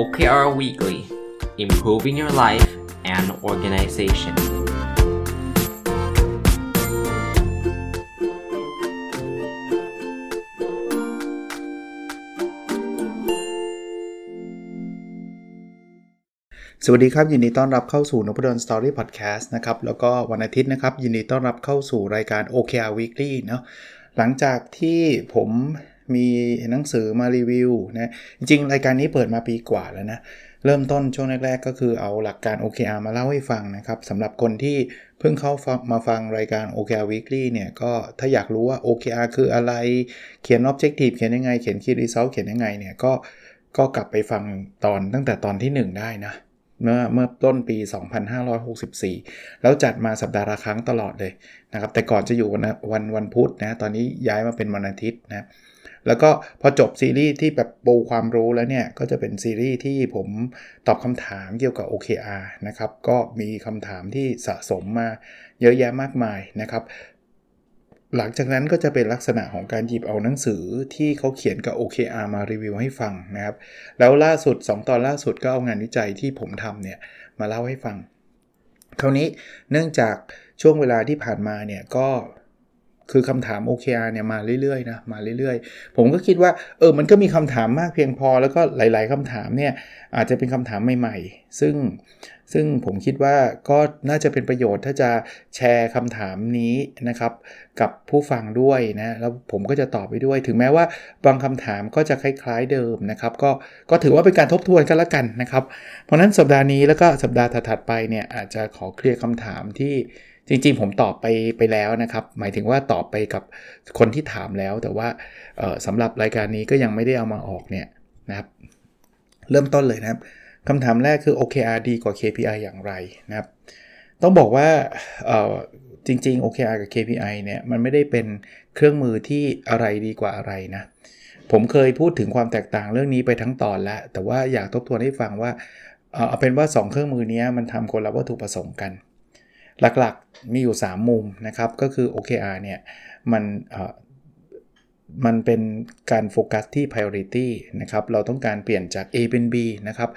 OKR Weekly Improving Your Life and Organization สวัสดีครับ ยินดีต้อนรับเข้าสู่นพดลสตอรี่พอดแคสต์นะครับ แล้วก็วันอาทิตย์นะครับ ยินดีต้อนรับเข้าสู่รายการ OKR Weekly เนาะหลังจากที่ผม มีหนังสือมารีวิวนะจริงรายการนี้เปิดมาปีกว่าแล้วนะ เริ่มต้นช่วงแรก ๆ ก็คือเอาหลักการ OKR มาเล่าให้ฟังนะครับสำหรับคนที่เพิ่งเข้ามาฟังรายการ OKR Weekly เนี่ยก็ถ้าอยากรู้ว่า OKR คืออะไรเขียน Objective เขียนยังไง เขียน Key Result เขียนยังไงเนี่ยก็ก็กลับไปฟังตอนตั้งแต่ตอนที่ 1 ได้นะเมื่อเมื่อต้นปี 2564 แล้วจัดมาสัปดาห์ละครั้งตลอดเลยนะครับ แต่ก่อนจะอยู่วันวันวันพุธนะ ตอนนี้ย้ายมาเป็นวันอาทิตย์นะ แล้วก็พอจบซีรีส์ที่แบบปูความรู้แล้วเนี่ย ก็จะเป็นซีรีส์ที่ผมตอบคำถามเกี่ยวกับ OKR นะครับ ก็มีคำถามที่สะสมมาเยอะแยะมากมายนะครับหลังจากนั้นก็จะเป็นลักษณะของการหยิบเอาหนังสือที่เขาเขียนกับ OKR มารีวิวให้ฟังนะครับ แล้วล่าสุด 2 ตอนล่าสุดก็เอางานวิจัยที่ผมทำเนี่ย มาเล่าให้ฟัง คราวนี้เนื่องจากช่วงเวลาที่ผ่านมาเนี่ยก็ คือคำถาม OKR เนี่ยมาเรื่อยๆนะมาเรื่อยๆ ผมก็คิดว่าเออมันก็มีคำถามมากเพียงพอแล้วก็หลายๆคำถามเนี่ยอาจจะเป็นคำถามใหม่ๆ ซึ่งซึ่งผมคิดว่าก็น่าจะเป็นประโยชน์ถ้าจะแชร์คำถามนี้นะครับ กับผู้ฟังด้วยนะแล้วผมก็จะตอบไปด้วย ถึงแม้ว่าบางคำถามก็จะคล้ายๆเดิมนะครับ ก็ก็ถือว่าเป็นการทบทวนกันละกันนะครับ เพราะนั้นสัปดาห์นี้แล้วก็สัปดาห์ถัดๆไปเนี่ยอาจจะขอเคลียร์คำถามที่ จริงๆ ผมตอบไปไปแล้วนะครับ หมายถึงว่าตอบไปกับคนที่ถามแล้ว แต่ว่าสำหรับรายการนี้ก็ยังไม่ได้เอามาออกเนี่ยนะครับ เริ่มต้นเลยนะครับคำถามแรกคือ OKR ดีกว่า KPI อย่างไรนะครับ ต้องบอกว่าจริง ๆ OKR กับ KPI เนี่ยมันไม่ได้เป็นเครื่องมือที่อะไรดีกว่าอะไรนะผมเคยพูดถึงความแตกต่างเรื่องนี้ไปทั้งตอนแล้ว แต่ว่าอยากทบทวนให้ฟังว่าเอาเป็นว่า 2 เครื่องมือนี้มันทำคนละวัตถุประสงค์กัน หลักๆมีอยู่ 3 มุมนะครับ ก็คือ OKR เนี่ยมันมันเป็นการโฟกัสที่ priority นะครับ เราต้องการเปลี่ยนจาก A เป็น B นะครับ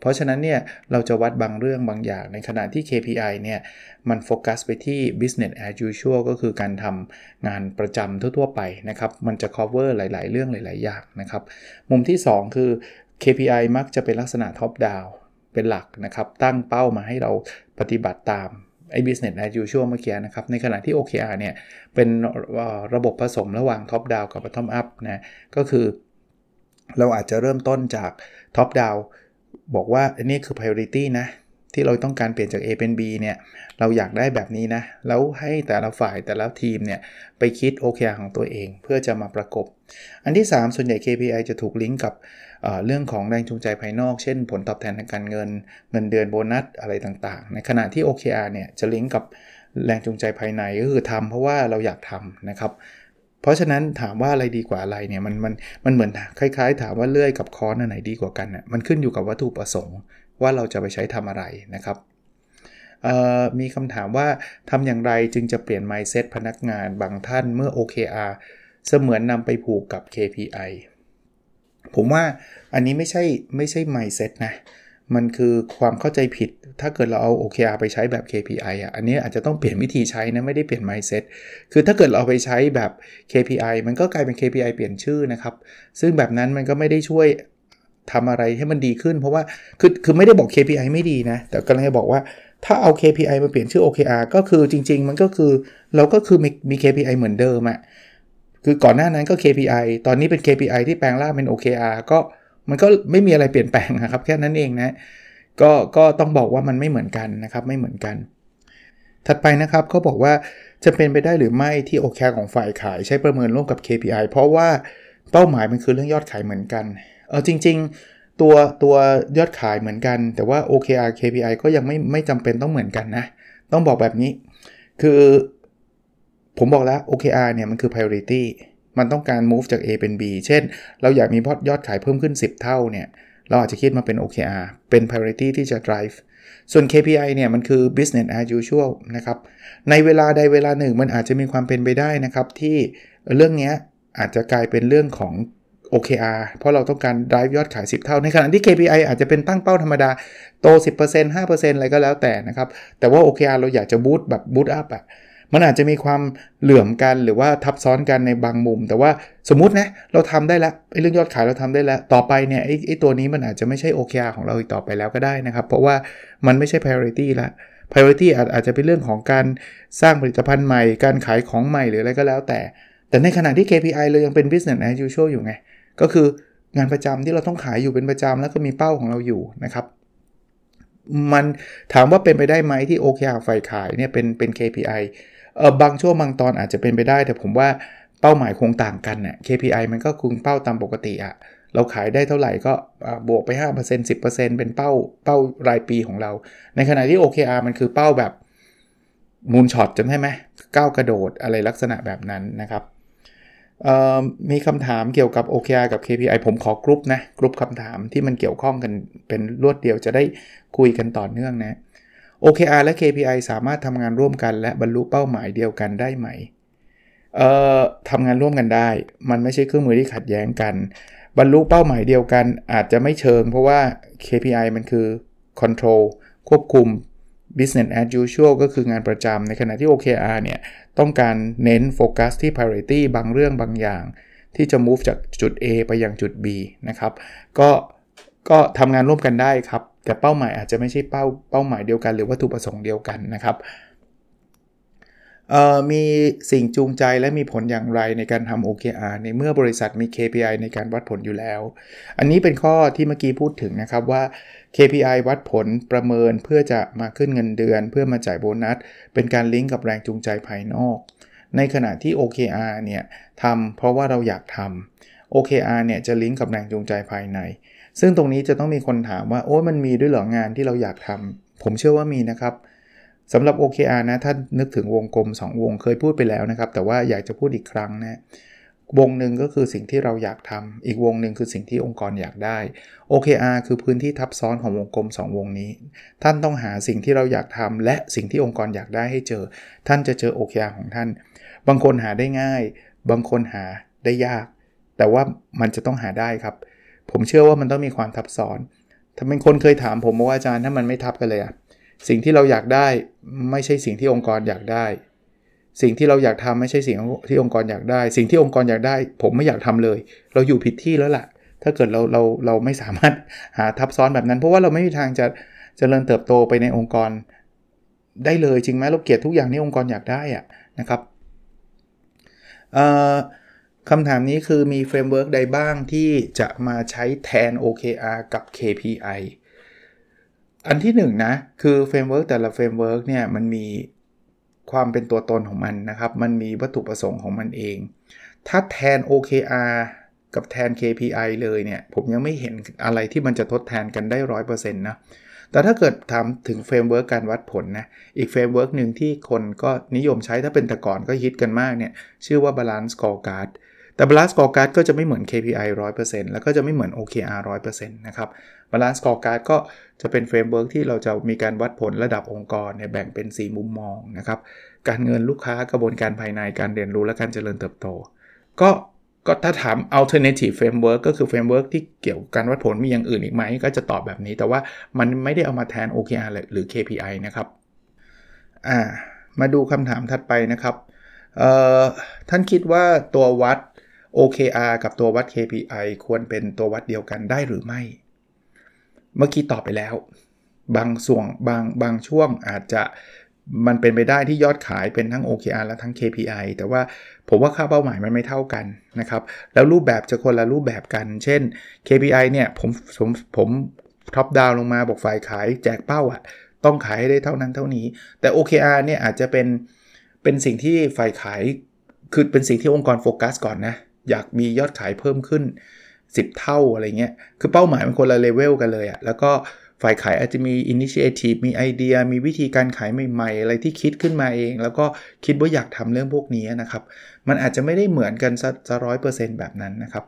เพราะฉะนั้นเนี่ยเราจะวัดบางเรื่องบางอย่าง ในขณะที่ KPI เนี่ยมันโฟกัสไปที่ business as usual ก็คือการทำงานประจำทั่วๆไปนะครับ มันจะ cover หลาย ๆ เรื่องหลาย ๆ อย่างนะครับ มุมที่ 2 คือ KPI มักจะเป็นลักษณะ top down เป็นหลักนะครับ ตั้งเป้ามาให้เราปฏิบัติตาม ไอ้ business as usual เมื่อกี้นะครับ ในขณะที่ OKR เนี่ย เป็นระบบผสมระหว่าง top down กับ bottom up นะ ก็คือ เราอาจจะเริ่มต้นจาก top down บอกว่าอันนี้คือ priority นะ ที่เราต้องการเปลี่ยนจาก A เป็น B เนี่ย เราอยากได้แบบนี้นะ แล้วให้แต่ละฝ่ายแต่ละทีมเนี่ย ไปคิด OKR ของตัวเอง เพื่อจะมาประกบ อันที่ 3 ส่วนใหญ่ KPI จะถูกลิงก์กับ เรื่องของแรงจูงใจภายนอก เช่น ผลตอบแทนทางการเงิน เงินเดือนโบนัสอะไรต่างๆ ในขณะที่ OKR เนี่ยจะลิงก์กับแรงจูงใจภายในก็คือทำเพราะว่าเราอยากทำนะครับ เพราะฉะนั้นถามว่าอะไรดีกว่าอะไรเนี่ยมันมันมันเหมือนคล้ายๆ ถามว่าเลื่อยกับค้อนอันไหนดีกว่ากันน่ยมันขึ้นอยู่กับวัตถุประสงค์ ว่าเราจะไปใช้ทำอะไรนะครับมีคำถามว่าทำอย่างไรจึงจะเปลี่ยน mindset พนักงานบางท่านเมื่อ OKR เสมือนนำไปผูกกับ KPI ผมว่าอันนี้ไม่ใช่ไม่ใช่ mindset นะ มันคือความเข้าใจผิด ถ้าเกิดเราเอา OKR ไปใช้แบบ KPI อะ อันนี้อาจจะต้องเปลี่ยนวิธีใช้นะ ไม่ได้เปลี่ยน mindset คือถ้าเกิดเราไปใช้แบบ KPI มันก็กลายเป็น KPI เปลี่ยนชื่อนะครับ ซึ่งแบบนั้นมันก็ไม่ได้ช่วยทำอะไรให้มันดีขึ้น เพราะว่า คือคือไม่ได้บอก KPI ไม่ดีนะ แต่กำลังจะบอกว่าถ้าเอา KPI มาเปลี่ยนชื่อ OKR ก็คือจริง ๆ มันก็คือเราก็คือมี KPI เหมือนเดิมอะ คือก่อนหน้านั้นก็ KPI ตอนนี้เป็น KPI ที่แปลงร่างเป็น OKR ก็มันก็ไม่มีอะไรเปลี่ยนแปลงนะครับ แค่นั้นเองนะก็ก็ต้องบอกว่ามันไม่เหมือนกันนะครับ ไม่เหมือนกัน ถัดไปนะครับเขาบอกว่าจะเป็นไปได้หรือไม่ที่ OKR ของฝ่ายขายใช้ประเมินร่วมกับ KPI เพราะว่าเป้าหมายมันคือเรื่องยอดขายเหมือนกันเออจริง ๆ ตัวตัวยอดขายเหมือนกัน แต่ว่า OKR KPI ก็ยังไม่ไม่จำเป็นต้องเหมือนกันนะ ต้องบอกแบบนี้ คือ ผมบอกแล้ว OKR เนี่ยมันคือ priority มันต้องการ move จาก A เป็น B เช่น เราอยากมียอดขายเพิ่มขึ้น 10 เท่าเนี่ย เราอาจจะคิดมาเป็น OKR เป็น priority ที่จะ drive ส่วน KPI เนี่ยมันคือ business as usual นะครับ ในเวลาใดเวลาหนึ่งมันอาจจะมีความเป็นไปได้นะครับ ที่เรื่องนี้อาจจะกลายเป็นเรื่องของ OKR เพราะเราต้องการ drive ยอดขาย 10 เท่า ในขณะที่ KPI อาจจะเป็นตั้งเป้าธรรมดา โต 10% 5%อะไรก็แล้วแต่นะครับ แต่ว่า OKR เราอยากจะบูตแบบบูตอัพอะ มันอาจจะมีความเหลื่อมกันหรือว่าทับซ้อนกันในบางมุม แต่ว่าสมมตินะเราทำได้แล้วไอ้เรื่องยอดขายเราทำได้แล้ว ต่อไปเนี่ยไอ้ไอ้ตัวนี้มันอาจจะไม่ใช่ OKR ของเราอีกต่อไปแล้วก็ได้นะครับ เพราะว่ามันไม่ใช่ priority ละ priority อาจอาจจะเป็นเรื่องของการสร้างผลิตภัณฑ์ใหม่ การขายของใหม่หรืออะไรก็แล้วแต่ แต่ในขณะที่ KPI เรายังเป็น business as usual อยู่ไง ก็คืองานประจำที่เราต้องขายอยู่เป็นประจำแล้วก็มีเป้าของเราอยู่นะครับมันถามว่าเป็นไปได้ไหมที่ OKR ฝ่ายขายเนี่ยเป็นเป็น KPI เออบางช่วงบางตอนอาจจะเป็นไปได้ แต่ผมว่าเป้าหมายคงต่างกันน่ะ KPI มันก็คุงเป้าตามปกติอะเราขายได้เท่าไหร่ก็บวกไป 5% 10%เป็นเป้าเป้ารายปีของเรา ในขณะที่ OKR มันคือเป้าแบบ moonshot จำได้ไหมก้าวกระโดดอะไรลักษณะแบบนั้นนะครับมีคำถามเกี่ยวกับ OKR กับ KPI ผมขอกรุ๊ปนะกรุ๊ปคำถามที่มันเกี่ยวข้องกันเป็นรวดเดียวจะได้คุยกันต่อเนื่องนะ OKR และ KPI สามารถทำงานร่วมกัน และบรรลุเป้าหมายเดียวกันได้ไหม เอ่อทำงานร่วมกันได้ มันไม่ใช่เครื่องมือที่ขัดแย้งกัน บรรลุเป้าหมายเดียวกัน อาจจะไม่เชิง เพราะว่า KPI มันคือ control ควบคุม business as usual ก็คืองานประจำในขณะที่ OKR เนี่ย ต้องการเน้นโฟกัสที่ priority บางเรื่องบางอย่าง ที่จะ move จากจุด A ไปยังจุด B นะครับ ก็ก็ทำงานร่วมกันได้ครับ แต่เป้าหมายอาจจะไม่ใช่เป้าเป้าหมายเดียวกัน หรือวัตถุประสงค์เดียวกันนะครับมีสิ่งจูงใจและมีผลอย่างไรในการทำ OKR ในเมื่อบริษัทมี KPI ในการวัดผลอยู่แล้ว อันนี้เป็นข้อที่เมื่อกี้พูดถึงนะครับว่า KPI วัดผลประเมินเพื่อจะมาขึ้นเงินเดือน เพื่อมาจ่ายโบนัส เป็นการลิงก์กับแรงจูงใจภายนอก ในขณะที่ OKR เนี่ยทำเพราะว่าเราอยากทำ OKR เนี่ยจะลิงก์กับแรงจูงใจภายใน ซึ่งตรงนี้จะต้องมีคนถามว่าโอ้มันมีด้วยเหรองานที่เราอยากทำผมเชื่อว่ามีนะครับสำหรับ OKR นะ ถ้านึกถึงวงกลม 2 วงเคยพูดไปแล้วนะครับ แต่ว่าอยากจะพูดอีกครั้งนะวงหนึ่งก็คือสิ่งที่เราอยากทำอีกวงหนึ่งคือสิ่งที่องค์กรอยากได้ OKR คือพื้นที่ทับซ้อนของวงกลม 2 วงนี้ ท่านต้องหาสิ่งที่เราอยากทำและสิ่งที่องค์กรอยากได้ให้เจอ ท่านจะเจอ OKR ของท่าน บางคนหาได้ง่าย บางคนหาได้ยาก แต่ว่ามันจะต้องหาได้ครับ ผมเชื่อว่ามันต้องมีความทับซ้อนถ้าเป็นคนเคยถามผมว่าอาจารย์ถ้ามันไม่ทับกันเลยอะสิ่งที่เราอยากได้ไม่ใช่สิ่งที่องค์กรอยากได้ สิ่งที่เราอยากทำไม่ใช่สิ่งที่องค์กรอยากได้ สิ่งที่องค์กรอยากได้ ผมไม่อยากทำเลย เราอยู่ผิดที่แล้วล่ะ ถ้าเกิดเราเราเราไม่สามารถหาทับซ้อนแบบนั้น เพราะว่าเราไม่มีทางจะจะเจริญเติบโตไปในองค์กรได้เลยจริงไหมเราเกลียดทุกอย่างที่องค์กรอยากได้อะนะครับ คำถามนี้คือมี framework ใดบ้างที่จะมาใช้แทน OKR กับ KPI อันที่1นนะคือ framework แต่ละ framework เนี่ยมันมีความเป็นตัวตนของมันนะครับ มันมีวัตถุประสงค์ของมันเอง ถ้าแทน OKR กับแทน KPI เลยเนี่ยผมยังไม่เห็นอะไรที่มันจะทดแทนกันได้100%นะแต่ถ้าเกิดถามถึง framework การวัดผลนะอีก framework หนึ่งที่คนก็นิยมใช้ถ้าเป็นแต่ก่อนก็ฮิตกันมากเนี่ยชื่อว่า Balance Scorecard แต่ Balance Scorecard ก็จะไม่เหมือน KPI 100%แล้วก็จะไม่เหมือน OKR 100%นะครับ Balance Scorecard ก็จะเป็น framework ที่เราจะมีการวัดผลระดับองค์กรเนี่ยแบ่งเป็น 4 มุมมองนะครับ การเงินลูกค้ากระบวนการภายในการเรียนรู้และการเจริญเติบโต ก็ก็ถ้าถาม alternative framework ก็คือ framework ที่เกี่ยวกับการวัดผลมีอย่างอื่นอีกไหม ก็จะตอบแบบนี้แต่ว่ามันไม่ได้เอามาแทน OKR หรือ KPI นะครับอ่ามาดูคำถามถัดไปนะครับเอ่อท่านคิดว่าตัววัด OKR กับตัววัด KPI ควรเป็นตัววัดเดียวกันได้หรือไม่ เมื่อกี้ตอบไปแล้ว บางส่วนบางบางช่วงอาจจะมันเป็นไปได้ที่ยอดขายเป็นทั้ง OKR และทั้ง KPI แต่ว่าผมว่าค่าเป้าหมายมันไม่เท่ากันนะครับ แล้วรูปแบบจะคนละรูปแบบกัน เช่น KPI เนี่ยผมผมผม top down ลงมาบอกฝ่ายขายแจกเป้าอะต้องขายให้ได้เท่านั้นเท่านี้ แต่ OKR เนี่ยอาจจะเป็นเป็นสิ่งที่ฝ่ายขายคือเป็นสิ่งที่องค์กรโฟกัสก่อนนะ อยากมียอดขายเพิ่มขึ้น 10 เท่าอะไรเงี้ย คือเป้าหมายมันคนละเลเวลกันเลยอะแล้วก็ฝ่ายขายอาจจะมี initiative มีไอเดีย มีวิธีการขายใหม่ๆ อะไรที่คิดขึ้นมาเอง แล้วก็คิดว่าอยากทำเรื่องพวกนี้นะครับ มันอาจจะไม่ได้เหมือนกันซะร้อยเปอร์เซ็นต์แบบนั้นนะครับ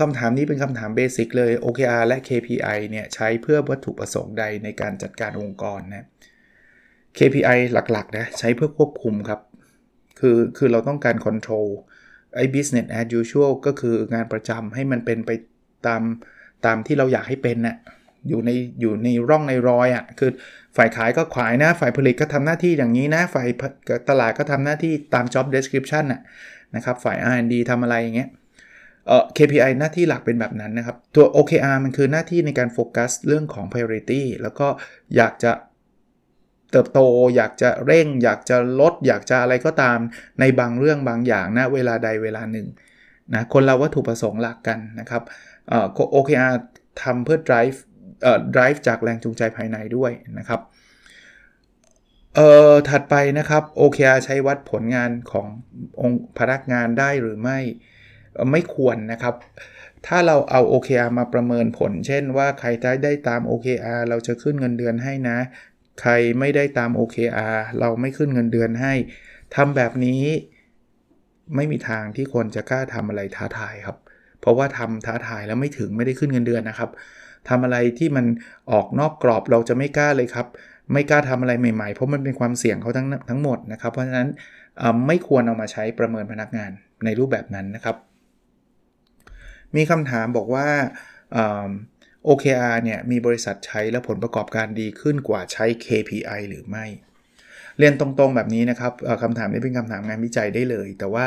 คำถามนี้เป็นคำถามเบสิกเลย OKR และ KPI เนี่ยใช้เพื่อวัตถุประสงค์ใดในการจัดการองค์กรนะ KPI หลักๆนะใช้เพื่อควบคุมครับ คือคือเราต้องการ control ไอ้ business as usual ก็คืองานประจำให้มันเป็นไปตามตามที่เราอยากให้เป็นนะ่ะอยู่ในอยู่ในร่องในรอยอะ่ะคือฝ่ายขายก็ขายนะ ฝ่ายผลิตก็ทำหน้าที่อย่างนี้นะ ฝ่ายตลาดก็ทำหน้าที่ตาม job description น่ะนะครับ ฝ่าย R&D ทำอะไรอย่างเงี้ยเอ่อ KPI หน้าที่หลักเป็นแบบนั้นนะครับ ตัว OKR มันคือหน้าที่ในการโฟกัสเรื่องของ priority แล้วก็อยากจะ เติบโต อยากจะเร่ง อยากจะลด อยากจะอะไรก็ตามในบางเรื่องบางอย่างนะเวลาใดเวลาหนึ่งนะคนเราวัตถุประสงค์หลักกันนะครับเอ่อ OKR ทำเพื่อ drive เอ่อ drive จากแรงจูงใจภายในด้วยนะครับเอ่อถัดไปนะครับ OKR ใช้วัดผลงานขององค์พนักงานได้หรือไม่ไม่ควรนะครับ ถ้าเราเอา OKR มาประเมินผล เช่นว่าใครได้ได้ตาม OKR เราจะขึ้นเงินเดือนให้นะ ใครไม่ได้ตาม OKR เราไม่ขึ้นเงินเดือนให้ทำแบบนี้ไม่มีทางที่คนจะกล้าทำอะไรท้าทายครับ เพราะว่าทำท้าทายแล้วไม่ถึงไม่ได้ขึ้นเงินเดือนนะครับทำอะไรที่มันออกนอกกรอบเราจะไม่กล้าเลยครับ ไม่กล้าทำอะไรใหม่ๆ เพราะมันเป็นความเสี่ยงเขาทั้งทั้งหมดนะครับ เพราะฉะนั้นไม่ควรเอามาใช้ประเมินพนักงานในรูปแบบนั้นนะครับ มีคำถามบอกว่า OKR เนี่ยมีบริษัทใช้และผลประกอบการดีขึ้นกว่าใช้ KPI หรือไม่ เรียนตรงๆแบบนี้นะครับคำถามนี้เป็นคำถามงานวิจัยได้เลย แต่ว่า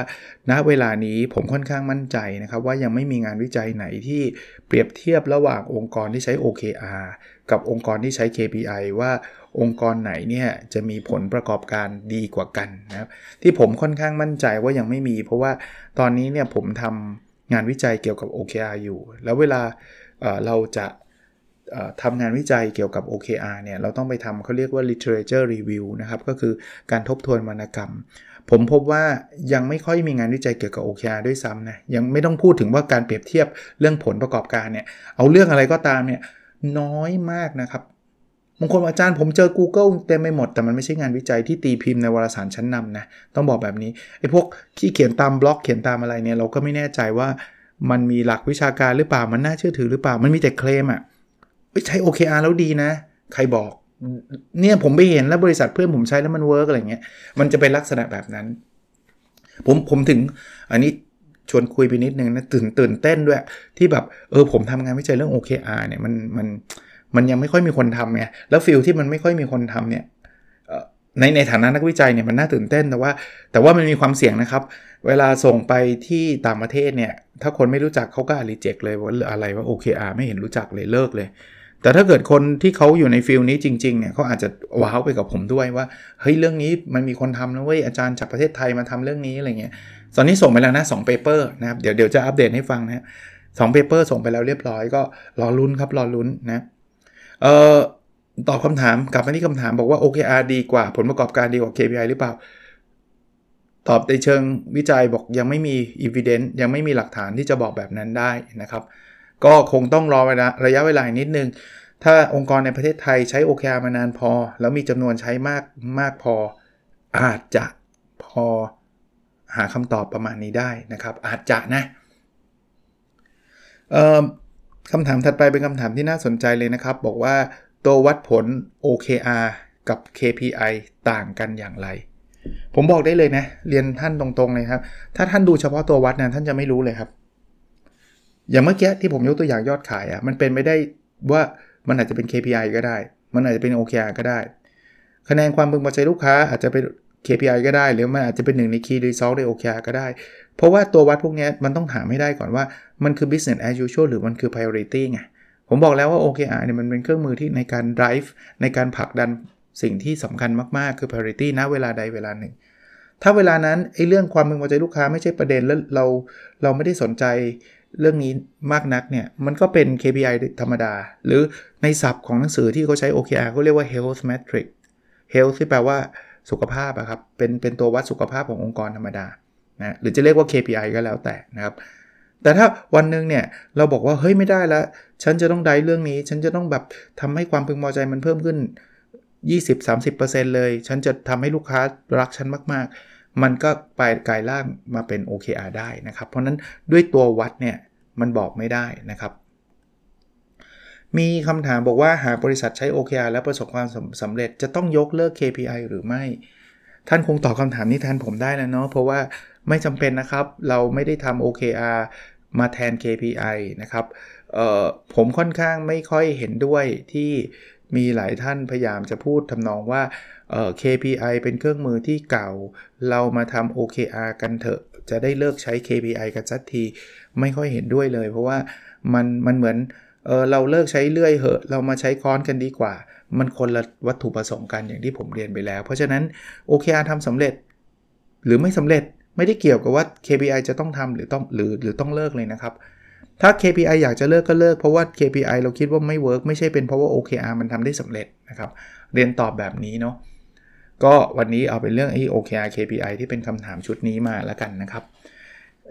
ณเวลานี้ผมค่อนข้างมั่นใจนะครับ ว่ายังไม่มีงานวิจัยไหนที่เปรียบเทียบระหว่างองค์กรที่ใช้ OKR กับองค์กรที่ใช้ KPI ว่าองค์กรไหนเนี่ยจะมีผลประกอบการดีกว่ากันนะครับที่ผมค่อนข้างมั่นใจว่ายังไม่มี เพราะว่าตอนนี้เนี่ยผมทำงานวิจัยเกี่ยวกับ OKR อยู่ แล้วเวลา เราจะทำงานวิจัยเกี่ยวกับ OKR เนี่ย เราต้องไปทำเขาเรียกว่า literature review นะครับ ก็คือการทบทวนวรรณกรรม ผมพบว่ายังไม่ค่อยมีงานวิจัยเกี่ยวกับ OKR ด้วยซ้ำนะ ยังไม่ต้องพูดถึงว่าการเปรียบเทียบเรื่องผลประกอบการเนี่ย เอาเรื่องอะไรก็ตามเนี่ย น้อยมากนะครับบางคนอาจารย์ผมเจอ Google เต็มไปหมด แต่มันไม่ใช่งานวิจัยที่ตีพิมพ์ในวารสารชั้นนำนะ ต้องบอกแบบนี้ไอ้พวกที่เขียนตามบล็อกเขียนตามอะไรเนี่ยเราก็ไม่แน่ใจว่า มันมีหลักวิชาการหรือเปล่ามันน่าเชื่อถือหรือเปล่ามันมีแต่เคลมอะ่ะใช้ OKR แล้วดีนะ ใครบอกเนี่ยผมไปเห็นแล้วบริษัทเพื่อนผมใช้แล้วมัน work อะไรเงี้ยมันจะเป็นลักษณะแบบนั้น ผมผมถึงอันนี้ชวนคุยไปนิดนึงนะตื่นตื่นเต้นด้วย ที่แบบเออผมทำงานวิจัยเรื่อง OKR เนี่ยมันมันมันยังไม่ค่อยมีคนทำไงแล้ว field ที่มันไม่ค่อยมีคนทำเนี่ยในในฐานะนักวิจัยเนี่ยมันน่าตื่นเต้นแต่ว่า แต่ว่ามันมีความเสี่ยงนะครับ เวลาส่งไปที่ต่างประเทศเนี่ย ถ้าคนไม่รู้จักเขาก็ reject เลยว่าอะไรว่า OKR ไม่เห็นรู้จักเลยเลิกเลย แต่ถ้าเกิดคนที่เขาอยู่ใน field นี้จริงๆเนี่ยเขาอาจจะ wow ไปกับผมด้วยว่าเฮ้ยเรื่องนี้มันมีคนทำนะเว้ยอาจารย์จากประเทศไทยมาทำเรื่องนี้อะไรเงี้ยตอนนี้ส่งไปแล้วนะสอง paper นะครับเดี๋ยวเดี๋ยวจะอัปเดตให้ฟังนะสอง paper ส่งไปแล้วเรียบร้อยก็รอลุ้นครับรอลุ้นนะเอ่อตอบคำถามกลับมาที่คำถามบอกว่า OKR ดีกว่าผลประกอบการดีกว่า KPI หรือเปล่า ตอบในเชิงวิจัยบอกยังไม่มี evidence ยังไม่มีหลักฐานที่จะบอกแบบนั้นได้นะครับ ก็คงต้องรอเวลาระยะเวลานิดนึง ถ้าองค์กรในประเทศไทยใช้ OKR มานานพอ แล้วมีจำนวนใช้มากมากพอ อาจจะพอหาคำตอบประมาณนี้ได้นะครับ อาจจะนะคำถามถัดไปเป็นคำถามที่น่าสนใจเลยนะครับ บอกว่าตัววัดผล OKR กับ KPI ต่างกันอย่างไร ผมบอกได้เลยนะ เรียนท่านตรงๆเลยครับ ถ้าท่านดูเฉพาะตัววัดนะท่านจะไม่รู้เลยครับ อย่างเมื่อกี้ที่ผมยกตัวอย่างยอดขายอะ่ะมันเป็นไม่ได้ว่ามันอาจจะเป็น KPI ก็ได้ มันอาจจะเป็น OKR ก็ได้ คะแนนความพึงพอใจลูกค้าอาจจะเป็น KPI ก็ได้ หรือมันอาจจะเป็นหนึ่งใน Key Result ใน OKR ก็ได้ เพราะว่าตัววัดพวกนี้มันต้องถามให้ได้ก่อนว่ามันคือ business as usual หรือมันคือ priority ไงผมบอกแล้วว่า OKR เนี่ยมันเป็นเครื่องมือที่ในการ drive ในการผลักดัน สิ่งที่สำคัญมาก ๆ คือ priority นะเวลาใดเวลาหนึ่ง ถ้าเวลานั้นไอ้เรื่องความพึงพอใจลูกค้าไม่ใช่ประเด็นแล้วเราเราไม่ได้สนใจเรื่องนี้มากนักเนี่ยมันก็เป็น KPI ธรรมดา หรือในศัพท์ของหนังสือที่เขาใช้ OKR เขาเรียกว่า health metric health ที่แปลว่าสุขภาพอะครับเป็นเป็นตัววัดสุขภาพขององค์กรธรรมดานะหรือจะเรียกว่า KPI ก็แล้วแต่นะครับแต่ถ้าวันหนึ่งเนี่ยเราบอกว่าเฮ้ยไม่ได้แล้ว ฉันจะต้องได้เรื่องนี้ ฉันจะต้องแบบทำให้ความพึงพอใจมันเพิ่มขึ้น 20-30%เลย ฉันจะทำให้ลูกค้ารักฉันมากๆ มันก็ไปกลายร่างมาเป็น OKR ได้นะครับ เพราะนั้นด้วยตัววัดเนี่ยมันบอกไม่ได้นะครับ มีคำถามบอกว่าหากบริษัทใช้ OKR แล้วประสบความสำเร็จจะต้องยกเลิก KPI หรือไม่ ท่านคงตอบคำถามนี้แทนผมได้แล้วเนาะเพราะว่าไม่จำเป็นนะครับ เราไม่ได้ทำ OKR มาแทน KPI นะครับผมค่อนข้างไม่ค่อยเห็นด้วยที่ มีหลายท่านพยายามจะพูดทำนองว่า KPI เป็นเครื่องมือที่เก่า เรามาทำ OKR กันเถอะ จะได้เลิกใช้ KPI กันสักที ไม่ค่อยเห็นด้วยเลย เพราะว่ามันมันเหมือนเออเราเลิกใช้เลื่อยเหอะ เรามาใช้ค้อนกันดีกว่า มันคนละวัตถุประสงค์กันอย่างที่ผมเรียนไปแล้ว เพราะฉะนั้น OKR ทำสำเร็จ หรือไม่สำเร็จไม่ได้เกี่ยวกับว่า KPI จะต้องทำหรือต้องหรือหรือต้องเลิกเลยนะครับ ถ้า KPI อยากจะเลิกก็เลิก เพราะว่า KPI เราคิดว่าไม่เวิร์กไม่ใช่เป็นเพราะว่า OKR มันทำได้สำเร็จนะครับ เรียนตอบแบบนี้เนาะก็วันนี้เอาเป็นเรื่องไอ้ OKR KPI ที่เป็นคำถามชุดนี้มาแล้วกันนะครับ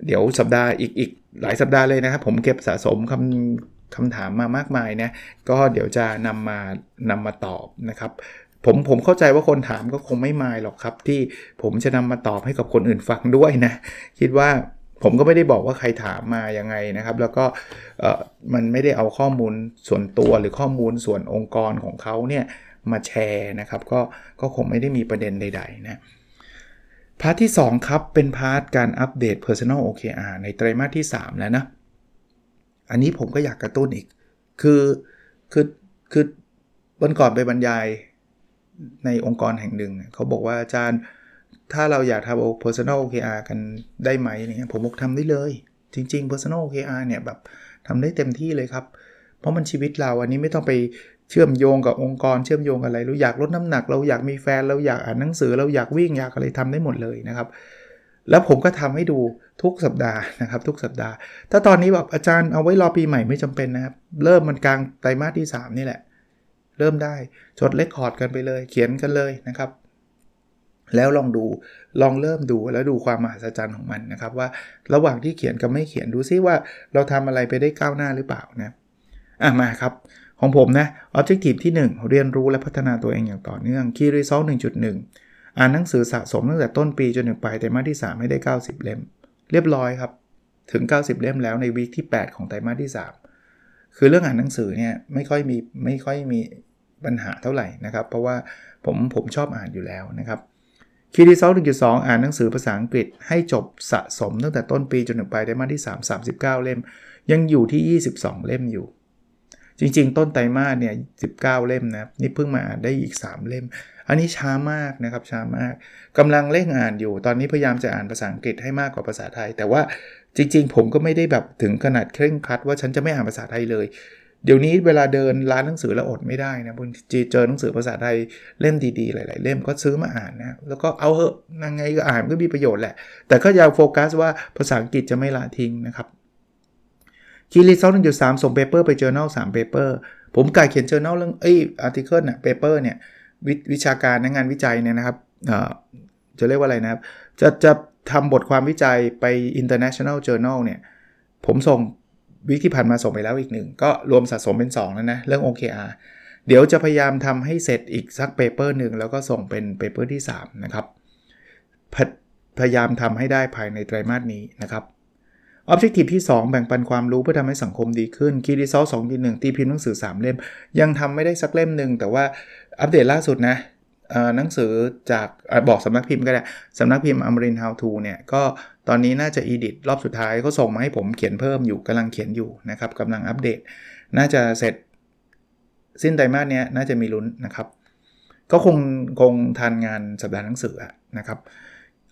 เดี๋ยวสัปดาห์อีกอีกหลายสัปดาห์เลยนะครับ ผมเก็บสะสมคำคำถามมามากมายนะก็เดี๋ยวจะนำมานำมาตอบนะครับผมผมเข้าใจว่าคนถามก็คงไม่มายหรอกครับ ที่ผมจะนำมาตอบให้กับคนอื่นฟังด้วยนะ คิดว่า ผมก็ไม่ได้บอกว่าใครถามมายังไงนะครับ แล้วก็มันไม่ได้เอาข้อมูลส่วนตัวหรือข้อมูลส่วนองค์กรของเขาเนี่ยมาแชร์นะครับ ก็ก็คงไม่ได้มีประเด็นใด ๆ นะ part ที่ 2 ครับ เป็น part การอัปเดต Personal OKR ในไตรมาสที่ 3 แล้วนะ อันนี้ผมก็อยากกระตุ้นอีก คือ คือ คือวันก่อนไปบรรยายในองค์กรแห่งหนึ่ง เขาบอกว่าอาจารย์ ถ้าเราอยากทำ personal OKR กันได้ไหมเนี่ยผมบอกทำได้เลย จริง ๆ personal OKR เนี่ยแบบทำได้เต็มที่เลยครับ เพราะมันชีวิตเราอันนี้ไม่ต้องไปเชื่อมโยงกับองค์กรเชื่อมโยงอะไรเราอยากลดน้ำหนัก เราอยากมีแฟนเราอยากอ่านหนังสือ เราอยากวิ่งอยากอะไรทำได้หมดเลยนะครับ แล้วผมก็ทำให้ดูทุกสัปดาห์นะครับ ทุกสัปดาห์ ถ้าตอนนี้แบบอาจารย์เอาไว้รอปีใหม่ไม่จำเป็นนะครับ เริ่มมันกลางไตรมาสที่ 3 นี่แหละ เริ่มได้จดเลคคอร์ดกันไปเลย เขียนกันเลยนะครับ แล้วลองดูลองเริ่มดูแล้วดูความมหัศจรรย์ของมันนะครับว่าระหว่างที่เขียนกับไม่เขียนดูซิว่าเราทำอะไรไปได้ก้าวหน้าหรือเปล่านะอะมาครับของผมนะ Objective ที่ 1 เรียนรู้และพัฒนาตัวเองอย่างต่อเนื่อง Key Result 1.1 อ่านหนังสือสะสมตั้งแต่ต้นปีจนถึงปลายไตรมาสที่ 3 ให้ได้ 90 เล่ม เรียบร้อยครับ ถึง 90 เล่มแล้วในวีคที่ 8 ของไตรมาสที่ 3 คือเรื่องอ่านหนังสือเนี่ยไม่ค่อยมีไม่ค่อยมีปัญหาเท่าไหร่นะครับ เพราะว่าผมผมชอบอ่านอยู่แล้วนะครับ คีรีเซล1.2 อ่านหนังสือภาษาอังกฤษให้จบสะสมตั้งแต่ต้นปีจนถึงปลายไตรมาสที่ 3 39 เล่ม ยังอยู่ที่ 22 เล่มอยู่ จริงๆ ต้นไตรมาสเนี่ย19 เล่มนะนี่เพิ่งมาอ่านได้อีก 3 เล่ม อันนี้ช้ามากนะครับช้ามากกำลังเร่งอ่านอยู่ ตอนนี้พยายามจะอ่านภาษาอังกฤษให้มากกว่าภาษาไทย แต่ว่าจริงๆ ผมก็ไม่ได้แบบถึงขนาดเคร่งครัดว่าฉันจะไม่อ่านภาษาไทยเลย เดี๋ยวนี้เวลาเดินร้านหนังสือแล้วอดไม่ได้นะบางทีเจอหนังสือภาษาไทยเล่มดีๆ หลาย ๆ เล่มก็ซื้อมาอ่านนะแล้วก็เอาเหอะยังไงก็อ่านก็มีประโยชน์แหละ แต่ก็อย่าโฟกัสว่าภาษาอังกฤษจะไม่ละทิ้งนะครับKey Result หนึ่งจุดสามส่ง paper ไป journal สาม paper ผมกายเขียน journal เรื่องเอ้ย article น่ะ paper เนี่ยวิชาการงานวิจัยเนี่ยนะครับจะเรียกว่าอะไรนะครับ จะจะทำบทความวิจัยไป international journal เนี่ย ผมส่ง week ที่ผ่านมาส่งไปแล้วอีกหนึ่งก็รวมสะสมเป็น 2 แล้วนะ เรื่อง OKR เดี๋ยวจะพยายามทำให้เสร็จอีกสัก paper หนึ่งแล้วก็ส่งเป็น paper ที่ 3 นะครับพพยายามทำให้ได้ภายในไตรมาสนี้นะครับ Objective ที่ 2 แบ่งปันความรู้เพื่อทำให้สังคมดีขึ้น Key Result สองทีหนึ่งตีพิมพ์หนังสือ 3 เล่ม ยังทำไม่ได้สักเล่มหนึ่งแต่ว่าอัปเดตล่าสุดนะ หนังสือจากอบอกสำนักพิมพ์ก็ได้สำนักพิมพ์อมรินทร์ How To เนี่ยก็ตอนนี้น่าจะ edit รอบสุดท้ายเขาส่งมาให้ผมเขียนเพิ่มอยู่กำลังเขียนอยู่นะครับกำลังอัปเดต น่าจะเสร็จสิ้นไตรมาสนี้น่าจะมีลุ้นนะครับ ก็คงคงทันงานสัปดาห์หนังสือนะครับ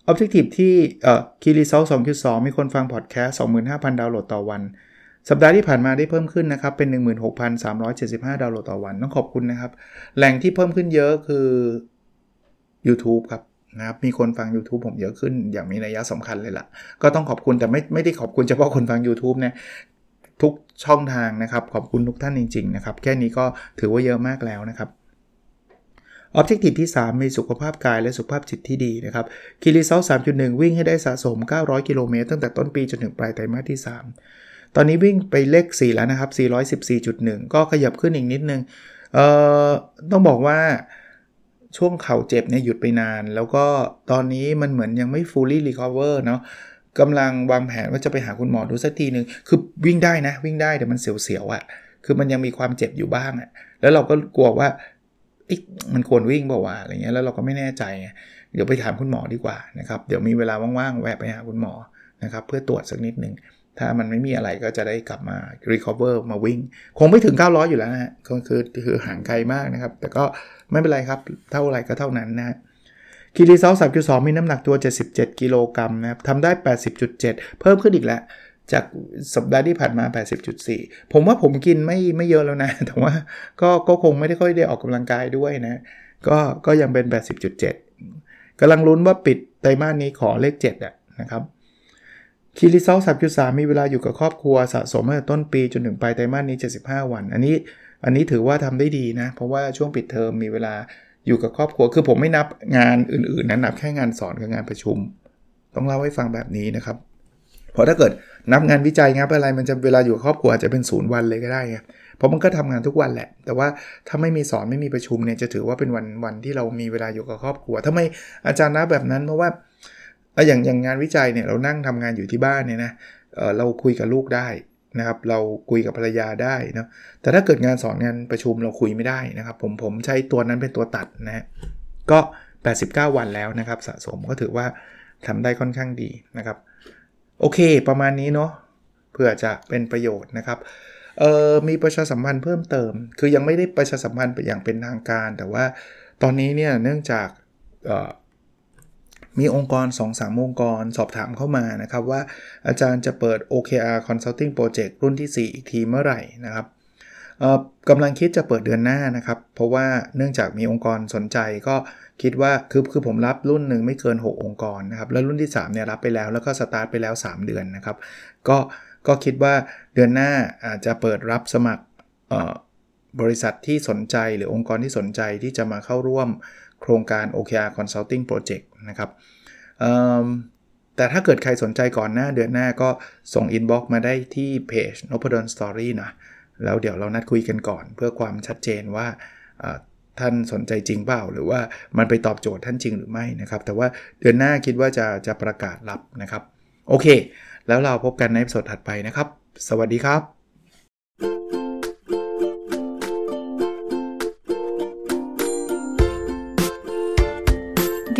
Objective ที่เอ่อคีรีเซล2.2มีคนฟังพอดแคสต์25,000ดาวน์โหลดต่อวัน สัปดาห์ที่ผ่านมาได้เพิ่มขึ้นนะครับ เป็น 16,375 ดาวน์โหลดต่อวัน ต้องขอบคุณนะครับ แหล่งที่เพิ่มขึ้นเยอะคือ YouTube ครับนะครับมีคนฟัง YouTube ผมเยอะขึ้นอย่างมีนัยสำคัญเลยละ่ะ ก็ต้องขอบคุณแต่ไม่ไม่ได้ขอบคุณเฉพาะคนฟัง YouTube นะทุกช่องทางนะครับ ขอบคุณทุกท่านจริง ๆ นะครับ แค่นี้ก็ถือว่าเยอะมากแล้วนะครับออบเจกตีที่ 3 มีสุขภาพกายและสุขภาพจิตที่ดีนะครับคีรีเซล3.1 วิ่งให้ได้สะสม 900 กิโลเมตรตั้งแต่ต้นปีจนถึงปลายไตรมาสที่ 3 ตอนนี้วิ่งไปเลข 4 แล้วนะครับ 414.1 ก็ขยับขึ้นอีกนิดนึงเอ่อต้องบอกว่า ช่วงเข่าเจ็บเนี่ยหยุดไปนาน แล้วก็ตอนนี้มันเหมือนยังไม่ fully recover เนาะกำลังวางแผนว่าจะไปหาคุณหมอดูสักทีหนึ่งคือวิ่งได้นะ วิ่งได้แต่มันเสียวๆอะ่ะ คือมันยังมีความเจ็บอยู่บ้างอะ่ะ แล้วเราก็กลัวว่ามันควรวิ่งเปล่าวะอะไรเงี้ยแล้วเราก็ไม่แน่ใจเดี๋ยวไปถามคุณหมอดีกว่านะครับ เดี๋ยวมีเวลาว่างๆแวะไปหาคุณหมอนะครับ เพื่อตรวจสักนิดหนึ่ง ถ้ามันไม่มีอะไรก็จะได้กลับมา recover มาวิ่ง คงไม่ถึง 900 อยู่แล้วนะฮะก็คือคือห่างไกลมากนะครับ แต่ก็ไม่เป็นไรครับ เท่าไรก็เท่านั้นนะฮะคีรีเซล3.2มีน้ำหนักตัว 77 กิโลกรัมนะครับทำได้ 80.7 เพิ่มขึ้นอีกแล้วจากสัปดาห์ที่ผ่านมา 80.4 ผมว่าผมกินไม่ไม่เยอะแล้วนะ แต่ว่าก็ก็คงไม่ได้ค่อยได้ออกกำลังกายด้วยนะ ก็ก็ยังเป็น 80.7กำลังลุ้นว่าปิดไตรมาสนี้ขอเลข 7อะนะครับ คีรีเซล3.3มีเวลาอยู่กับครอบครัวสะสมตั้งแต่ต้นปีจนถึงปลายไตรมาสนี้ 75 วัน อันนี้อันนี้ถือว่าทำได้ดีนะ เพราะว่าช่วงปิดเทอมมีเวลาอยู่กับครอบครัว คือผมไม่นับงานอื่นๆนะนับแค่งานสอนกับงานประชุม ต้องเล่าให้ฟังแบบนี้นะครับเพราะถ้าเกิดนับงานวิจัยงับอะไรมันจะเวลาอยู่ครอบครัวอาจจะเป็นศูนย์วันเลยก็ได้เพราะมันก็ทำงานทุกวันแหละ แต่ว่าถ้าไม่มีสอนไม่มีประชุมเนี่ยจะถือว่าเป็นวันวันที่เรามีเวลาอยู่กับครอบครัวทำไมอาจารย์นับแบบนั้นเพราะว่า อย่างอย่างงานวิจัยเนี่ยเรานั่งทำงานอยู่ที่บ้านเนี่ยนะเเราคุยกับลูกได้นะครับ เราคุยกับภรรยาได้นะแต่ถ้าเกิดงานสอนงานประชุมเราคุยไม่ได้นะครับ ผมผมใช้ตัวนั้นเป็นตัวตัดนะก็ 89 วันแล้วนะครับ สะสมก็ถือว่าทำได้ค่อนข้างดีนะครับ โอเค ประมาณนี้เนาะเพื่อจะเป็นประโยชน์นะครับเอ่อมีประชาสัมพันธ์เพิ่มเติม คือยังไม่ได้ประชาสัมพันธ์อย่างเป็นทางการ แต่ว่าตอนนี้เนี่ยเนื่องจาก มีองค์กร 2-3 องค์กรสอบถามเข้ามานะครับว่าอาจารย์จะเปิด OKR Consulting Project รุ่นที่ 4 อีกทีเมื่อไหร่นะครับกำลังคิดจะเปิดเดือนหน้านะครับ เพราะว่าเนื่องจากมีองค์กรสนใจก็คิดว่าคือคือผมรับรุ่นหนึ่งไม่เกิน 6 องค์กรนะครับ แล้วรุ่นที่ 3 เนี่ยรับไปแล้วแล้วก็สตาร์ทไปแล้ว 3 เดือนนะครับ ก็ก็คิดว่าเดือนหน้าอาจจะเปิดรับสมัครบริษัทที่สนใจหรือองค์กรที่สนใจที่จะมาเข้าร่วม โครงการ OKR Consulting Project นะครับแต่ถ้าเกิดใครสนใจก่อนหน้าเดือนหน้าก็ส่ง inbox มาได้ที่เพจ n o p a d o n Story นะแล้วเดี๋ยวเรานัดคุยกันก่อน เพื่อความชัดเจนว่าท่านสนใจจริงเปล่า หรือว่ามันไปตอบโจทย์ท่านจริงหรือไม่นะครับ แต่ว่าเดือนหน้าคิดว่าจะจะประกาศรับนะครับ โอเค แล้วเราพบกันในสดถัดไปนะครับ สวัสดีครับ